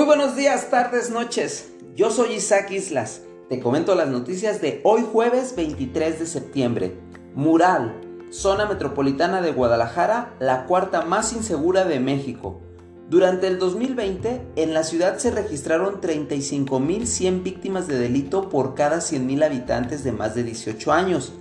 Muy buenos días, tardes, noches. Yo soy Isaac Islas. Te comento las noticias de hoy jueves 23 de septiembre. Mural, zona metropolitana de Guadalajara, la cuarta más insegura de México. Durante el 2020, en la ciudad se registraron 35.100 víctimas de delito por cada 100.000 habitantes de más de 18 años.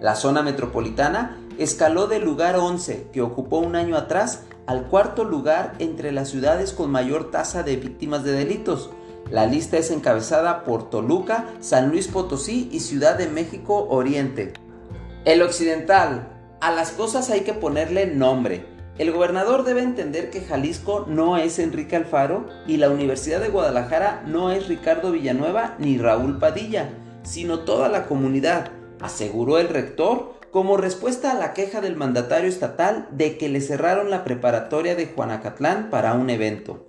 La zona metropolitana escaló del lugar 11, que ocupó un año atrás, al cuarto lugar entre las ciudades con mayor tasa de víctimas de delitos. La lista es encabezada por Toluca, San Luis Potosí y Ciudad de México Oriente. El occidental. A las cosas hay que ponerle nombre. El gobernador debe entender que Jalisco no es Enrique Alfaro y la Universidad de Guadalajara no es Ricardo Villanueva ni Raúl Padilla, sino toda la comunidad, aseguró el rector como respuesta a la queja del mandatario estatal de que le cerraron la preparatoria de Juanacatlán para un evento.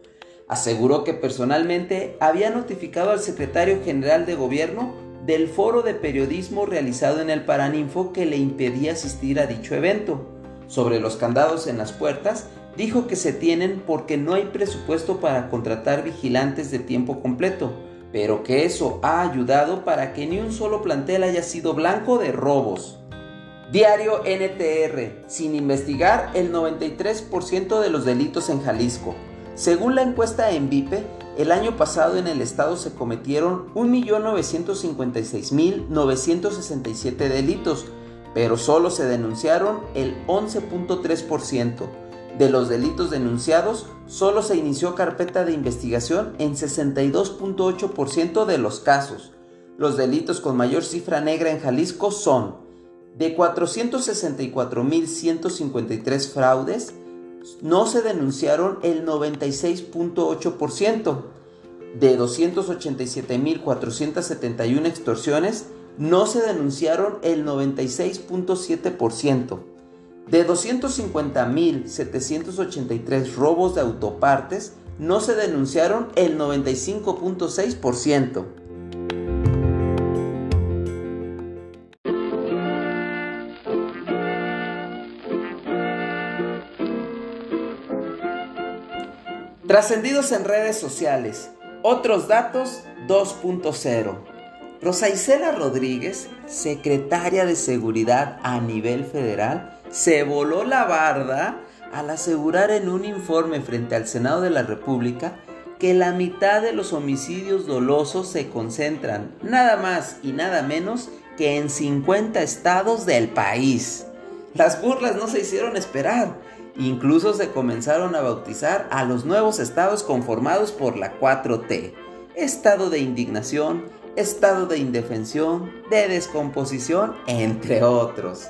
Aseguró que personalmente había notificado al secretario general de gobierno del foro de periodismo realizado en el Paraninfo que le impedía asistir a dicho evento. Sobre los candados en las puertas, dijo que se tienen porque no hay presupuesto para contratar vigilantes de tiempo completo, pero que eso ha ayudado para que ni un solo plantel haya sido blanco de robos. Diario NTR, sin investigar el 93% de los delitos en Jalisco. Según la encuesta en VIPE, el año pasado en el estado se cometieron 1.956.967 delitos, pero solo se denunciaron el 11.3%. De los delitos denunciados, solo se inició carpeta de investigación en 62.8% de los casos. Los delitos con mayor cifra negra en Jalisco son de 464.153 fraudes, no se denunciaron el 96.8%. De 287.471 extorsiones, no se denunciaron el 96.7%. De 250.783 robos de autopartes, no se denunciaron el 95.6%. Trascendidos en redes sociales. Otros datos 2.0. Rosa Isela Rodríguez, secretaria de Seguridad a nivel federal, se voló la barda al asegurar en un informe frente al Senado de la República que la mitad de los homicidios dolosos se concentran nada más y nada menos que en 50 estados del país. Las burlas no se hicieron esperar Incluso se comenzaron a bautizar a los nuevos estados conformados por la 4T. Estado de indignación, estado de indefensión, de descomposición, entre otros.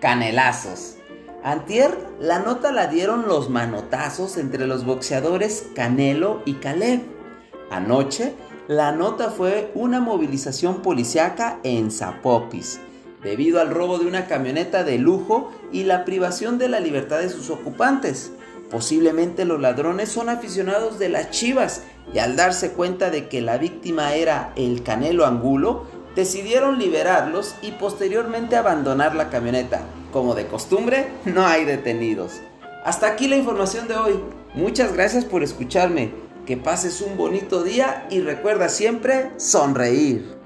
Canelazos. Antier la nota la dieron los manotazos entre los boxeadores Canelo y Caleb. Anoche la nota fue una movilización policiaca en Zapopis debido al robo de una camioneta de lujo y la privación de la libertad de sus ocupantes. Posiblemente los ladrones son aficionados de las chivas y al darse cuenta de que la víctima era el Canelo Angulo, decidieron liberarlos y posteriormente abandonar la camioneta. Como de costumbre, no hay detenidos. Hasta aquí la información de hoy. Muchas gracias por escucharme. Que pases un bonito día y recuerda siempre sonreír.